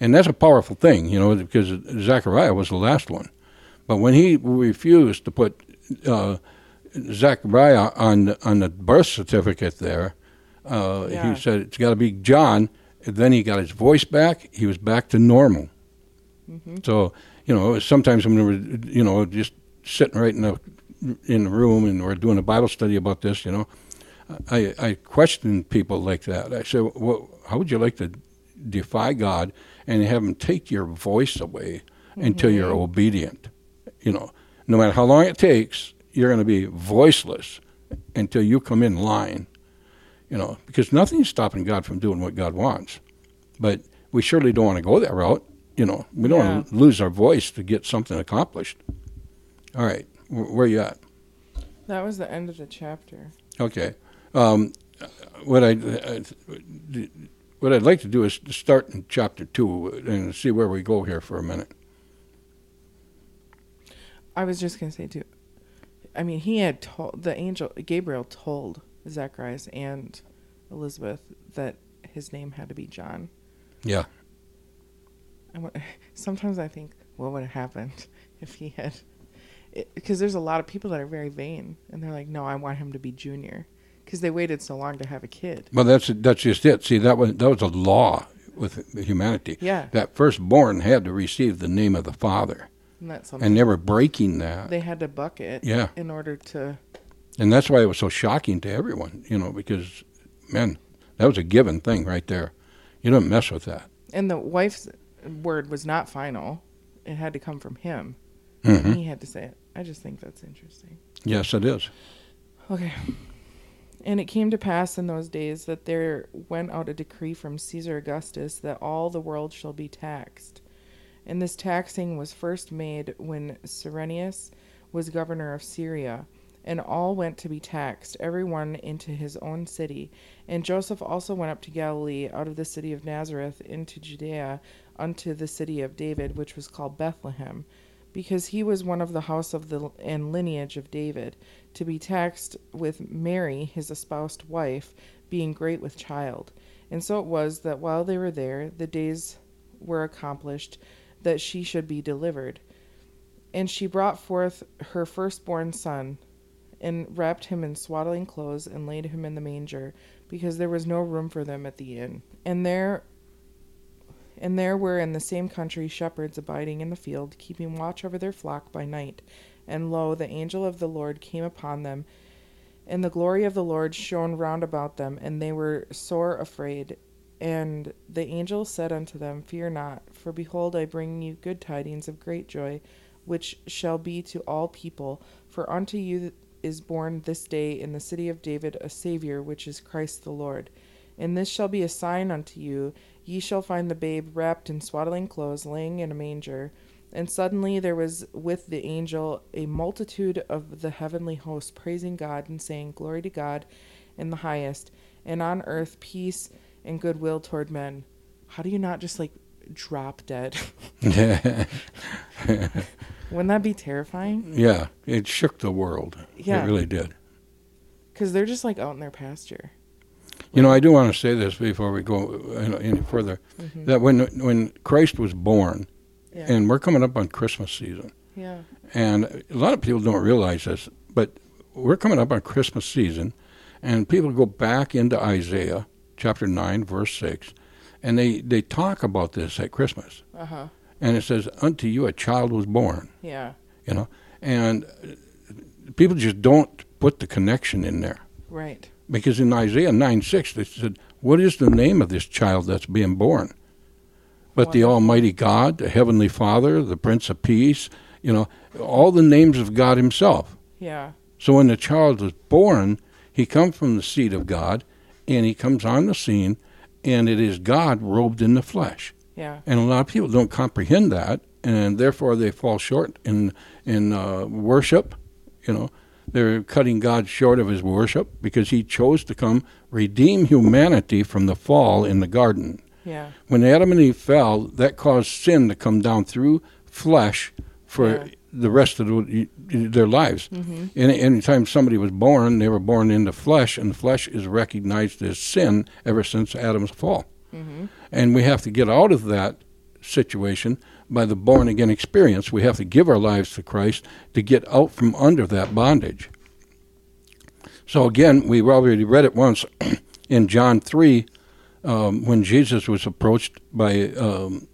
And that's a powerful thing, you know, because Zechariah was the last one. But when he refused to put uh, Zachariah on the, on the birth certificate there, uh,
Yeah.
he said it's got to be John. And then he got his voice back. He was back to normal.
Hmm
So you know, sometimes when we're you know just sitting right in the in the room and we're doing a Bible study about this, you know, I I question people like that. I say, well, how would you like to defy God and have Him take your voice away until you're
Mhm.
obedient? You know, no matter how long it takes, you're going to be voiceless until you come in line. You know, because nothing's stopping God from doing what God wants, but we surely don't want to go that route. You know, we don't want to lose our voice to get something accomplished. All right, wh- where you at?
That was the end of the chapter.
Okay. Um, what I uh, what I'd like to do is to start in chapter two and see where we go here for a minute.
I was just gonna say too. I mean, he had told the angel Gabriel told Zacharias and Elizabeth that his name had to be John.
Yeah.
Sometimes I think, what would have happened if he had? Because there's a lot of people that are very vain, and they're like, no, I want him to be Junior, because they waited so long to have a kid.
Well, that's that's just it. See, that was that was a law with humanity.
Yeah,
That firstborn had to receive the name of the father,
and that's something
and they were breaking that.
they had to buck it
Yeah,
in order to.
and that's why it was so shocking to everyone. You know, because man, that was a given thing right there. You don't mess with that.
And the wife's word was not final; it had to come from him.
hmm
he had to say it. I just think that's interesting.
Yes, it is.
Okay. And it came to pass in those days that there went out a decree from Caesar Augustus that all the world shall be taxed. And this taxing was first made when Cyrenius was governor of Syria. And all went to be taxed, every one into his own city. And Joseph also went up to Galilee out of the city of Nazareth into Judea unto the city of David, which was called Bethlehem, because he was one of the house of the and lineage of David to be taxed with Mary, his espoused wife, being great with child. And so it was that while they were there, the days were accomplished that she should be delivered. And she brought forth her firstborn son, and wrapped him in swaddling clothes, and laid him in the manger, because there was no room for them at the inn. And there and there were in the same country shepherds abiding in the field, keeping watch over their flock by night. And lo, the angel of the Lord came upon them, and the glory of the Lord shone round about them, and they were sore afraid. And the angel said unto them, Fear not, for behold, I bring you good tidings of great joy, which shall be to all people. For unto you is born this day in the city of David a Saviour, which is Christ the Lord. And this shall be a sign unto you Ye shall find the babe wrapped in swaddling clothes, laying in a manger. And suddenly there was with the angel a multitude of the heavenly host praising God and saying, Glory to God in the highest, and on earth peace and goodwill toward men. How do you not just like drop dead? Wouldn't that be terrifying?
Yeah, it shook the world.
Yeah.
It really did.
Because they're just like out in their pasture.
You know, I do want to say this before we go any further.
Mhm.
That when when Christ was born,
Yeah.
and we're coming up on Christmas season,
yeah.
and a lot of people don't realize this, but we're coming up on Christmas season, and people go back into Isaiah chapter nine, verse six, and they they talk about this at Christmas,
Uh huh.
And it says, "Unto you a child was born,"
Yeah.
you know, and people just don't put the connection in there.
Right.
Because in Isaiah 9 6, they said, What is the name of this child that's being born? But the Almighty God, the Heavenly Father, the Prince of Peace, you know, all the names of God Himself.
Yeah.
So when the child was born, he comes from the seed of God, and he comes on the scene, and it is God robed in the flesh.
Yeah.
And a lot of people don't comprehend that, and therefore they fall short in in uh, worship. You know, they're cutting God short of His worship because He chose to come redeem humanity from the fall in the garden.
Yeah.
When Adam and Eve fell, that caused sin to come down through flesh for
Yeah.
the rest of the, their lives.
Mm-hmm.
Any anytime somebody was born, they were born into flesh, and flesh is recognized as sin ever since Adam's fall.
Mm-hmm.
And we have to get out of that situation by the born again experience. We have to give our lives to Christ to get out from under that bondage. So again, we already read it once in John 3 um, when Jesus was approached by um,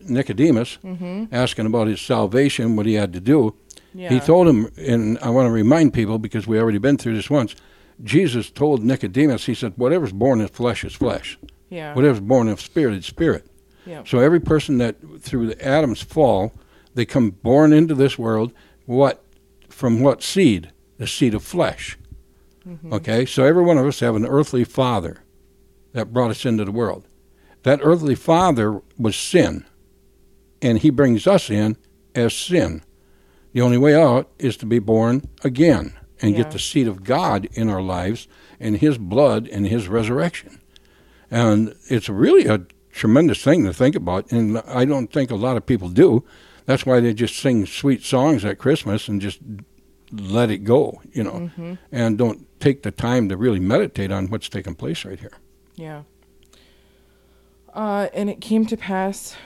Nicodemus
Mm-hmm.
asking about his salvation, what he had to do.
Yeah.
He told him, and I want to remind people because we already been through this once. Jesus told Nicodemus, he said, "Whatever's born of flesh is flesh.
Yeah.
Whatever's born of spirit is spirit."
Yeah.
So every person that through the Adam's fall, they come born into this world. What from what seed? The seed of flesh.
Mhm.
Okay, so every one of us have an earthly father that brought us into the world. That earthly father was sin, and he brings us in as sin. The only way out is to be born again and
Yeah.
get the seed of God in our lives and his blood and his resurrection. And it's really a tremendous thing to think about, and I don't think a lot of people do. That's why they just sing sweet songs at Christmas and just let it go, you know
Mhm.
and don't take the time to really meditate on what's taking place right here.
Yeah. Uh, and it came to pass,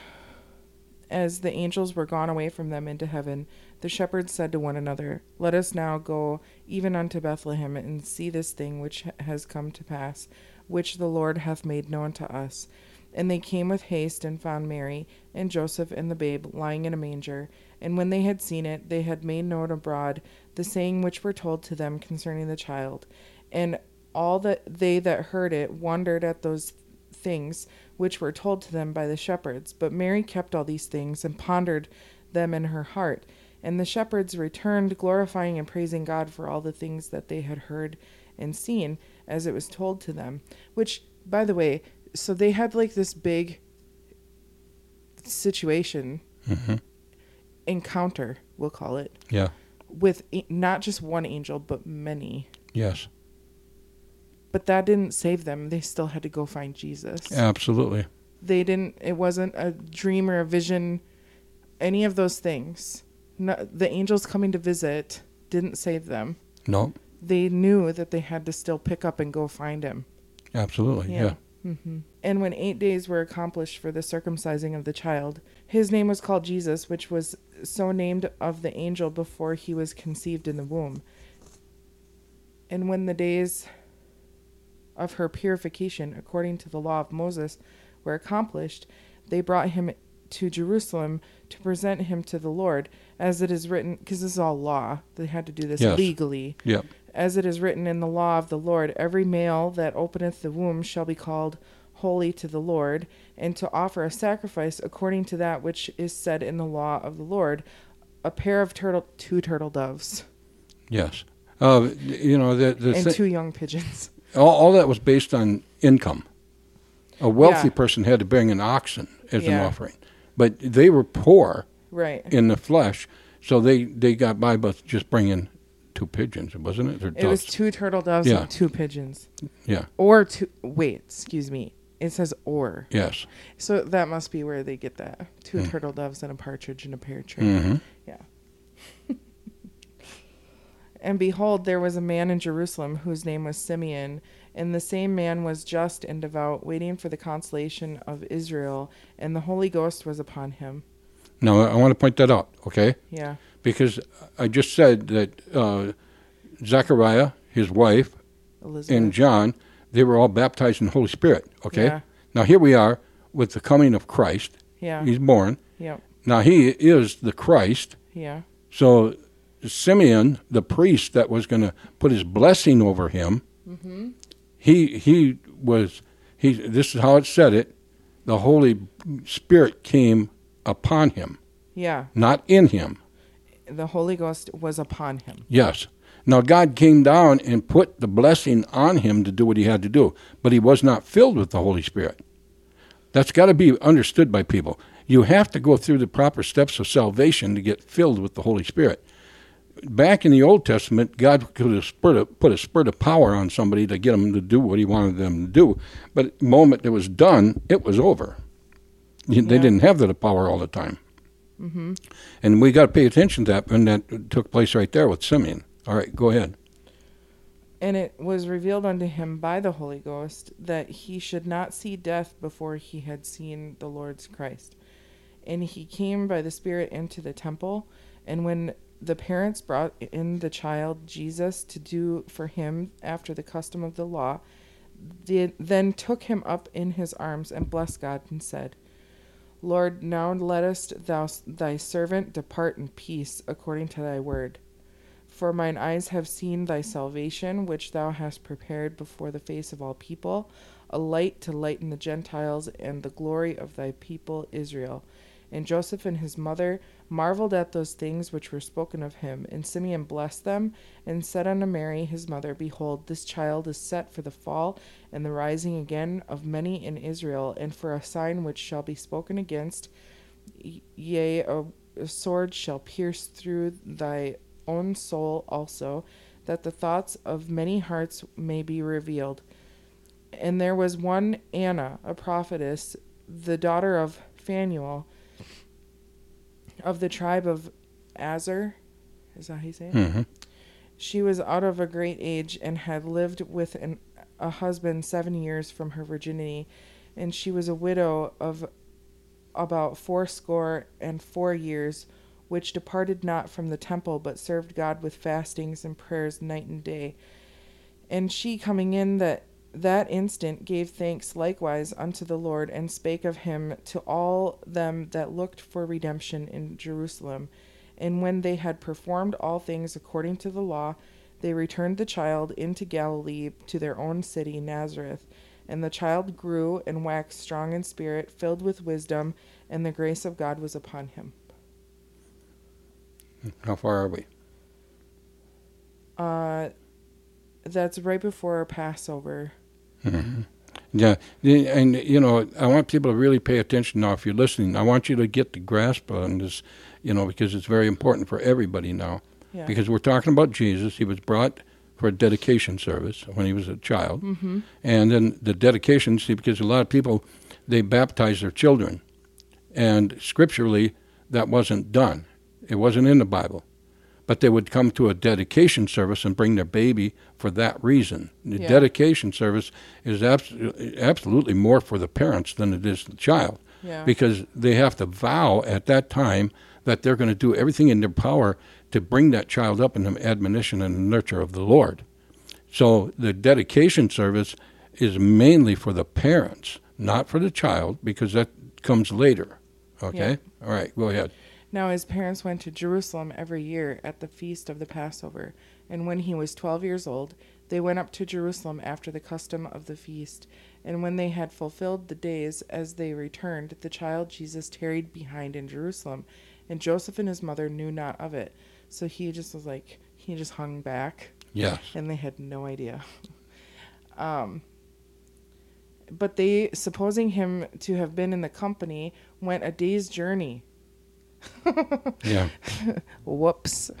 as the angels were gone away from them into heaven, the shepherds said to one another, Let us now go even unto Bethlehem and see this thing which has come to pass, which the Lord hath made known to us. And they came with haste and found Mary and Joseph and the babe lying in a manger. And when they had seen it, they had made known abroad the saying which were told to them concerning the child. And all that they that heard it wondered at those things which were told to them by the shepherds. But Mary kept all these things and pondered them in her heart. And the shepherds returned, glorifying and praising God for all the things that they had heard and seen, as it was told to them. Which, by the way, so they had like this big situation,
Mm-hmm.
encounter, we'll call it,
Yeah.
with not just one angel, but many.
Yes.
But that didn't save them. They still had to go find Jesus.
Absolutely.
They didn't, it wasn't a dream or a vision, any of those things. No, the angels coming to visit didn't save them.
No.
They knew that they had to still pick up and go find him.
Absolutely. Yeah.
hmm And when eight days were accomplished for the circumcising of the child, his name was called Jesus, which was so named of the angel before he was conceived in the womb. And when the days of her purification, according to the law of Moses, were accomplished, they brought him to Jerusalem to present him to the Lord, as it is written, because this is all law. They had to do this
Yes.
legally.
Yeah.
As it is written in the law of the Lord, every male that openeth the womb shall be called holy to the Lord, and to offer a sacrifice according to that which is said in the law of the Lord, a pair of turtle, two turtle doves,
Yes. Uh, you know, the, the
and
thi-
two young pigeons.
all, all that was based on income. A wealthy
Yeah.
person had to bring an oxen as an offering, but they were poor
Right.
in the flesh, so they, they got by by just bringing two pigeons, wasn't it? Or
It was two turtle doves
Yeah.
and two pigeons.
Yeah.
Or two. Wait, excuse me. It says or.
Yes.
So that must be where they get that. Two
Mm.
turtle doves and a partridge and a pear tree.
hmm
And behold, there was a man in Jerusalem whose name was Simeon, and the same man was just and devout, waiting for the consolation of Israel, and the Holy Ghost was upon him.
Now, I want to point that out, okay?
Yeah.
Because I just said that uh, Zechariah, his wife,
Elizabeth.
and John, they were all baptized in the Holy Spirit, okay?
Yeah.
Now, here we are with the coming of Christ.
Yeah.
He's born.
Yep.
Now, he is the Christ.
Yeah.
So, Simeon, the priest that was going to put his blessing over him,
Mm-hmm.
He he was he. This is how it said it: the Holy Spirit came upon him,
Yeah.
not in him.
The Holy Ghost was upon him.
Yes. Now God came down and put the blessing on him to do what he had to do, but he was not filled with the Holy Spirit. That's got to be understood by people. You have to go through the proper steps of salvation to get filled with the Holy Spirit. Back in the Old Testament, God could have put a spurt of power on somebody to get them to do what He wanted them to do, but the moment it was done, it was over. They
Yeah.
didn't have that power all the time.
Mm-hmm.
And we got to pay attention to that, and that took place right there with Simeon. All right, go ahead.
And it was revealed unto him by the Holy Ghost that he should not see death before he had seen the Lord's Christ. And he came by the Spirit into the temple. And when the parents brought in the child Jesus to do for him after the custom of the law, then took him up in his arms and blessed God and said, Lord, now lettest thou thy servant depart in peace according to thy word. For mine eyes have seen thy salvation, which thou hast prepared before the face of all people, a light to lighten the Gentiles and the glory of thy people Israel. And Joseph and his mother marveled at those things which were spoken of him. And Simeon blessed them, and said unto Mary his mother, Behold, this child is set for the fall and the rising again of many in Israel, and for a sign which shall be spoken against. Yea, a, a sword shall pierce through thy own soul also, that the thoughts of many hearts may be revealed. And there was one Anna, a prophetess, the daughter of Phanuel of the tribe of Aser. Is that how you say it?
hmm
She was out of a great age and had lived with an, a husband seven years from her virginity, and she was a widow of about fourscore and four years, which departed not from the temple, but served God with fastings and prayers night and day. And she coming in that that instant gave thanks likewise unto the Lord, and spake of him to all them that looked for redemption in Jerusalem. And when they had performed all things according to the law, they returned the child into Galilee to their own city, Nazareth. And the child grew and waxed strong in spirit, filled with wisdom, and the grace of God was upon him.
How far are we?
Uh, that's right before Passover.
Hmm Yeah, and you know, I want people to really pay attention now. If you're listening, I want you to get the grasp on this, you know, because it's very important for everybody now.
Yeah.
Because we're talking about Jesus. He was brought for a dedication service when he was a child,
mm-hmm.
and then the dedication. See, because a lot of people they baptize their children, and scripturally that wasn't done. It wasn't in the Bible. But they would come to a dedication service and bring their baby for that reason. The
Yeah.
dedication service is abs- absolutely more for the parents than it is the child
Yeah.
because they have to vow at that time that they're going to do everything in their power to bring that child up in the admonition and the nurture of the Lord. So the dedication service is mainly for the parents, not for the child, because that comes later. Okay? All right, go ahead.
Now his parents went to Jerusalem every year at the feast of the Passover, and when he was twelve years old, they went up to Jerusalem after the custom of the feast. And when they had fulfilled the days as they returned, the child Jesus tarried behind in Jerusalem, and Joseph and his mother knew not of it. So he just was like he just hung back,
Yes.
and they had no idea. um, but they, supposing him to have been in the company, went a day's journey.
Yeah.
Whoops.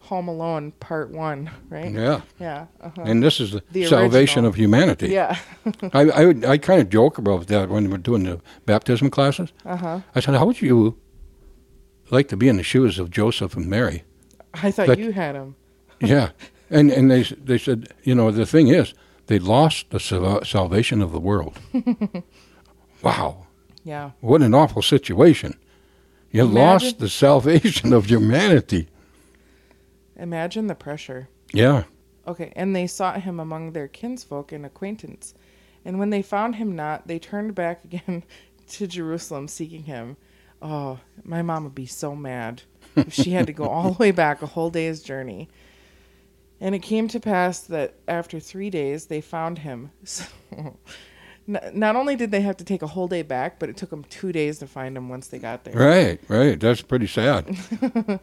Home Alone Part One, right?
Yeah.
Yeah. Uh-huh.
And this is the,
The
salvation
original.
of humanity.
yeah.
I, I, would- I kind of joke about that when we're doing the baptism classes.
Uh huh.
I said, How would you like to be in the shoes of Joseph and Mary?
I thought you had them.
Yeah, and and they they said, you know, the thing is, they lost the sal- salvation of the world. wow,
Yeah.
what an awful situation! You
Imagine-
lost the salvation of humanity.
Imagine the pressure.
Yeah,
Okay, and they sought him among their kinsfolk and acquaintance. And when they found him not, they turned back again to Jerusalem seeking him. Oh, my mom would be so mad if she had to go all the way back a whole day's journey. And it came to pass that after three days they found him. So, not only did they have to take a whole day back, but it took them two days to find him once they got there.
right, right. That's pretty sad.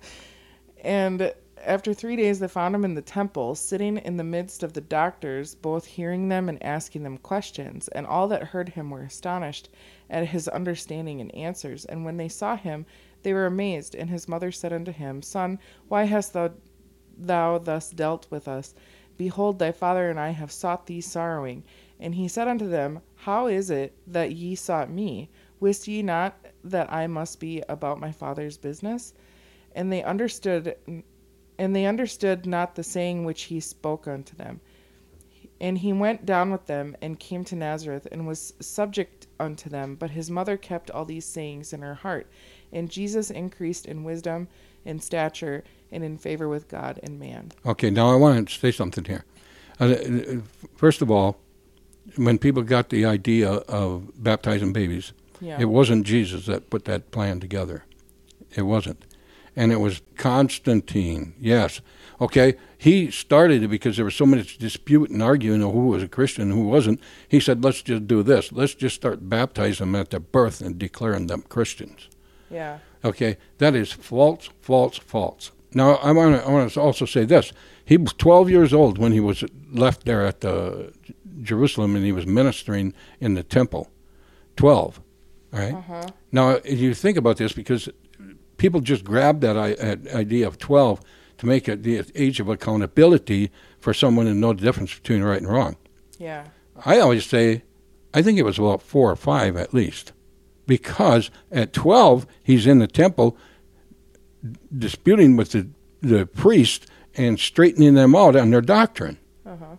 And after three days, they found him in the temple, sitting in the midst of the doctors, both hearing them and asking them questions. And all that heard him were astonished at his understanding and answers. And when they saw him, they were amazed. And his mother said unto him, Son, why hast thou, thou thus dealt with us? Behold, thy father and I have sought thee sorrowing. And he said unto them, How is it that ye sought me? Wist ye not that I must be about my father's business? And they understood and they understood not the saying which he spoke unto them. And he went down with them and came to Nazareth and was subject unto them. But his mother kept all these sayings in her heart. And Jesus increased in wisdom in stature and in favor with God and man.
Okay, now I want to say something here. Uh, first of all, when people got the idea of baptizing babies,
Yeah.
it wasn't Jesus that put that plan together. It wasn't. And it was Constantine, yes. Okay, he started it because there was so much dispute and arguing of who was a Christian and who wasn't. He said, let's just do this. Let's just start baptizing them at their birth and declaring them Christians.
yeah.
Okay, that is false, false, false. Now, I want to I want to also say this: he was 12 years old when he was left there at the Jerusalem, and he was ministering in the temple. 12, all right.
Uh-huh.
Now, if you think about this, because people just grab that that idea of 12 to make it the age of accountability for someone to know the difference between right and wrong.
Yeah.
I always say, I think it was about four or five at least, because at 12 he's in the temple disputing with the the priest and straightening them out on their doctrine.
Uh-huh.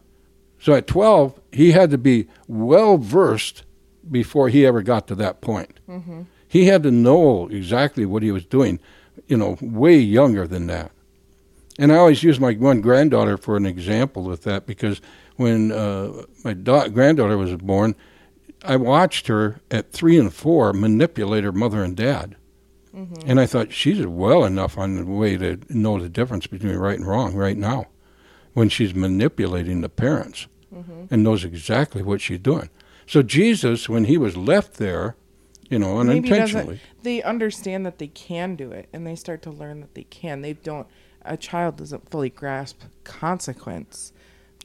So at 12 he had to be well versed before he ever got to that point.
Mm-hmm.
He had to know exactly what he was doing, you know, way younger than that. And I always use my one granddaughter for an example with that because when uh, my da- granddaughter was born, I watched her at three and four manipulate her mother and dad.
Mm-hmm.
And I thought she's well enough on the way to know the difference between right and wrong right now when she's manipulating the parents
Mm-hmm.
and knows exactly what she's doing. So Jesus, when he was left there, you know, unintentionally,
They understand that they can do it and they start to learn that they can. They don't a child doesn't fully grasp consequence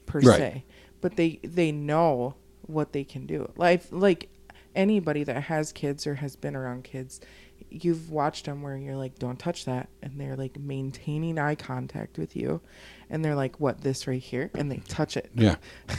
per
Right.
se. But they they know what they can do. Like like anybody that has kids or has been around kids, you've watched them where you're like don't touch that and they're like maintaining eye contact with you and they're like what this right here and they touch it.
yeah,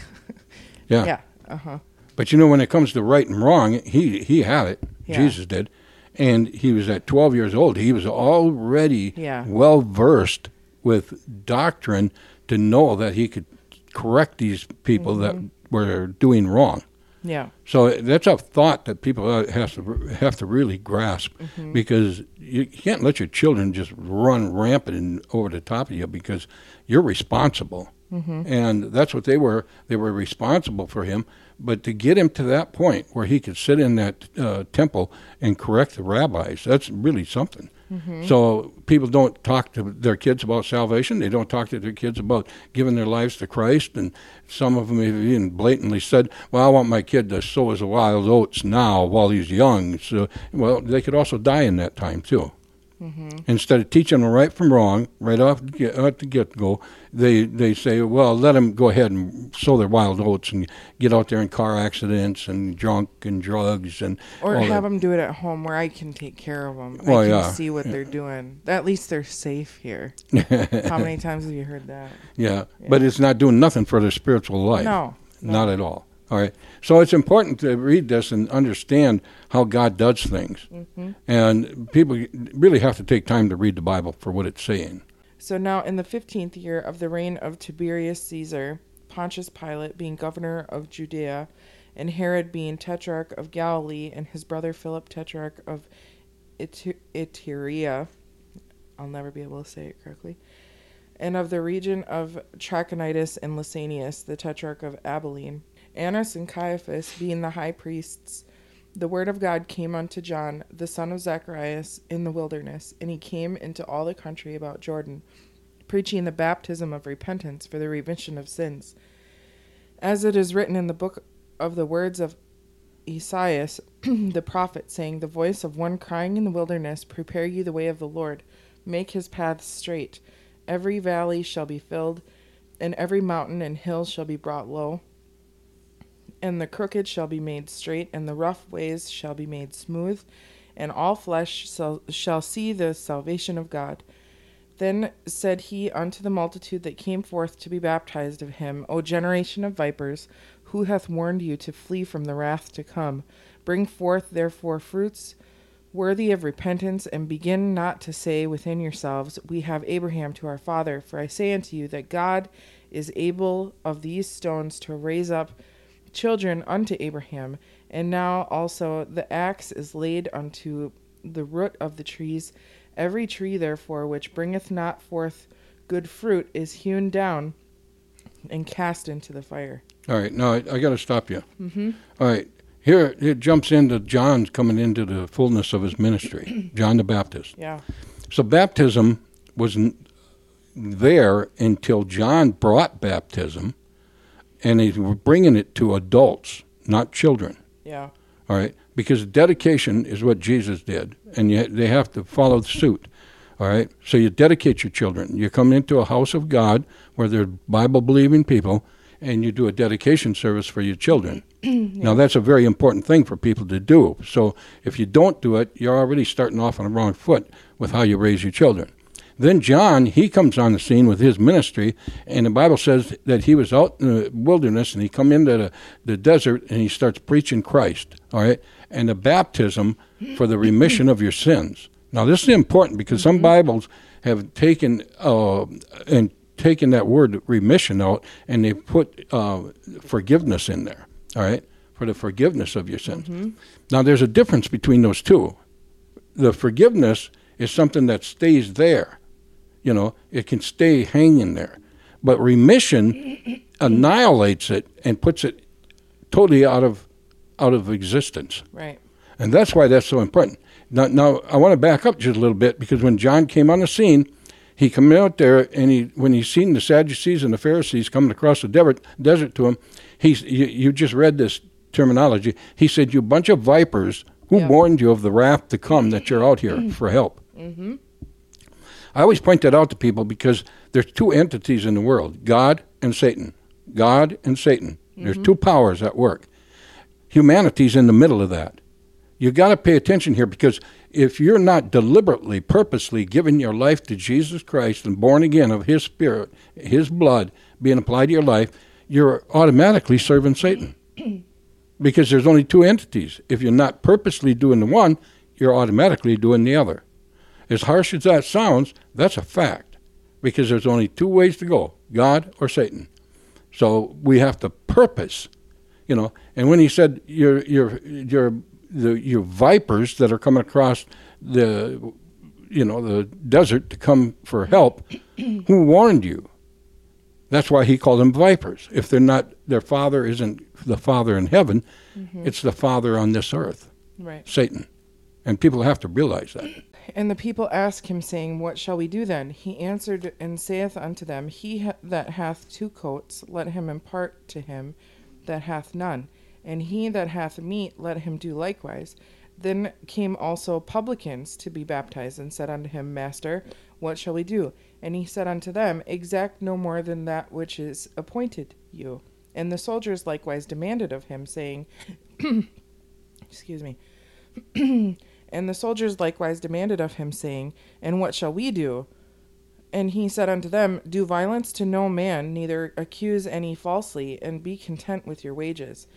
yeah.
Yeah. Uh-huh.
But you know, when it comes to right and wrong, he he had it.
Yeah.
Jesus did, and he was at 12 years old. He was already
Yeah.
well versed with doctrine to know that he could correct these people
Mm-hmm.
that were doing wrong.
Yeah.
So that's a thought that people uh, have to have to really grasp
Mm-hmm.
because you can't let your children just run rampant and over the top of you because you're responsible,
Mm-hmm.
and that's what they were. They were responsible for him. But to get him to that point where he could sit in that uh, temple and correct the rabbis, that's really something.
Mm-hmm.
So people don't talk to their kids about salvation. They don't talk to their kids about giving their lives to Christ. And some of them have even blatantly said, "Well, I want my kid to sow his wild oats now while he's young." So, well, they could also die in that time too. Mm-hmm. Instead of teaching them right from wrong, right off the get, at the get go, they they say, "Well, let them go ahead and sow their wild oats and get out there in car accidents and drunk and drugs and
Or have
that."
them do it at home where I can take care of them.
Well,
I can
yeah.
see what they're doing. At least they're safe here. How many times have you heard that?
Yeah, but it's not doing nothing for their spiritual life.
No. no.
Not at all. All right. So it's important to read this and understand how God does things.
Mhm.
And people really have to take time to read the Bible for what it's saying.
So now, in the fifteenth year of the reign of Tiberius Caesar, Pontius Pilate being governor of Judea, and Herod being tetrarch of Galilee, and his brother Philip tetrarch of Itu- Iturea, I'll never be able to say it correctly, and of the region of Trachonitis and Lysanias, the tetrarch of Abilene, Annas and Caiaphas being the high priests. The word of God came unto John, the son of Zacharias, in the wilderness, and he came into all the country about Jordan, preaching the baptism of repentance for the remission of sins. As it is written in the book of the words of Esaias the prophet, saying, The voice of one crying in the wilderness, Prepare ye the way of the Lord, make his paths straight. Every valley shall be filled, and every mountain and hill shall be brought low. And the crooked shall be made straight, and the rough ways shall be made smooth, and all flesh shall, see the salvation of God. Then said he unto the multitude that came forth to be baptized of him, O generation of vipers, who hath warned you to flee from the wrath to come? Bring forth therefore fruits worthy of repentance, and begin not to say within yourselves, We have Abraham to our father. For I say unto you that God is able of these stones to raise up children unto Abraham. And now also the axe is laid unto the root of the trees, Every tree, therefore, which bringeth not forth good fruit is hewn down and cast into the fire.
All right, now I, I got to stop you. Mm-hmm. All right, here it jumps into John's coming into the fullness of his ministry, John the Baptist.
Yeah.
So baptism was n- there until John brought baptism, and he was bringing it to adults, not children.
Yeah.
All right, because dedication is what Jesus did, and you, they have to follow the suit. All right, so you dedicate your children. You come into a house of God where they're Bible believing people, and you do a dedication service for your children. Now that's a very important thing for people to do. So if you don't do it, you're already starting off on the wrong foot with how you raise your children. Then John, he comes on the scene with his ministry, and the Bible says that he was out in the wilderness and he come into the, the desert and he starts preaching Christ. All right, and the baptism for the remission of your sins. Now this is important because some Bibles have taken uh, and taken that word remission out and they put uh, forgiveness in there. All right, for the forgiveness of your sins. Now there's a difference between those two. The forgiveness is something that stays there. You know, it can stay hanging there. But remission annihilates it and puts it totally out of out of existence.
Right.
And that's why that's so important. Now, now I want to back up just a little bit because when John came on the scene, he came out there and he, when he seen the Sadducees and the Pharisees coming across the desert, desert to him, he's you, you just read this terminology. He said, "You bunch of vipers, who
Yeah.
warned you of the wrath to come that you're out here for help?" Mm-hmm. I always point that out to people because there's two entities in the world: God and Satan. God and Satan. There's mm-hmm. two powers at work. Humanity's in the middle of that. You've got to pay attention here because if you're not deliberately, purposely giving your life to Jesus Christ and born again of His Spirit, His blood being applied to your life, you're automatically serving Satan. because there's only two entities. If you're not purposely doing the one, you're automatically doing the other. As harsh as that sounds, that's a fact. Because there's only two ways to go God or Satan. So we have to purpose, you know. And when he said you're you're you're the your vipers that are coming across the you know the desert to come for help, who warned you? That's why he called them vipers. If they're not their father isn't the father in heaven, mm-hmm. it's the father on this earth,
Right.
Satan. And people have to realize that.
And the people ask him, saying, What shall we do then? He answered and saith unto them, He ha- that hath two coats, let him impart to him that hath none. And he that hath meat, let him do likewise. Then came also publicans to be baptized, and said unto him, Master, what shall we do? And he said unto them, Exact no more than that which is appointed you. And the soldiers likewise demanded of him, saying, Excuse me. And the soldiers likewise demanded of him, saying, And what shall we do? And he said unto them, Do violence to no man, neither accuse any falsely, and be content with your wages.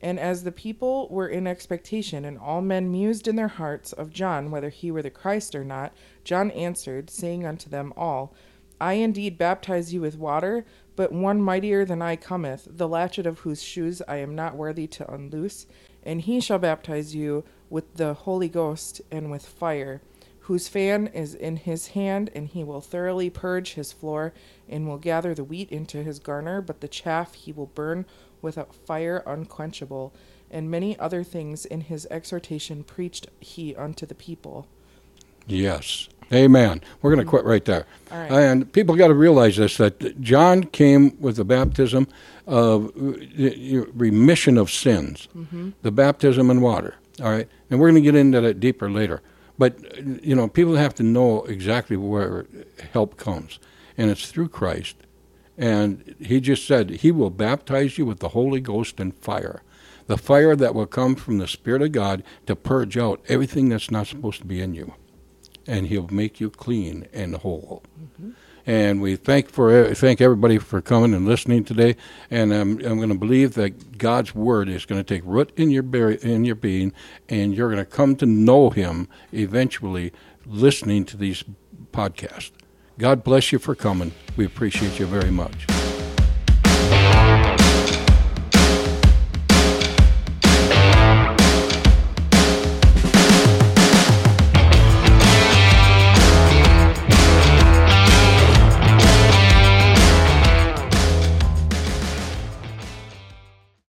And as the people were in expectation, and all men mused in their hearts of John whether he were the Christ or not, John answered, saying unto them all, I indeed baptize you with water, but one mightier than I cometh, the latchet of whose shoes I am not worthy to unloose, and he shall baptize you with the Holy Ghost and with fire, whose fan is in his hand, and he will thoroughly purge his floor, and will gather the wheat into his garner, but the chaff he will burn with a fire unquenchable. And many other things in his exhortation preached he unto the people.
Yes. Amen. We're going to quit right there.
Right.
And people got to realize this that John came with the baptism of uh, remission of sins, the baptism in water. All right. And we're going to get into that deeper later. But, you know, people have to know exactly where help comes. And it's through Christ. And he just said, He will baptize you with the Holy Ghost and fire. The fire that will come from the Spirit of God to purge out everything that's not supposed to be in you and he'll make you clean and whole. Mm-hmm. And we thank for thank everybody for coming and listening today. And I'm I'm going to believe that God's word is going to take root in your in your being, and you're going to come to know Him eventually, listening to these podcasts. God bless you for coming. We appreciate you very much.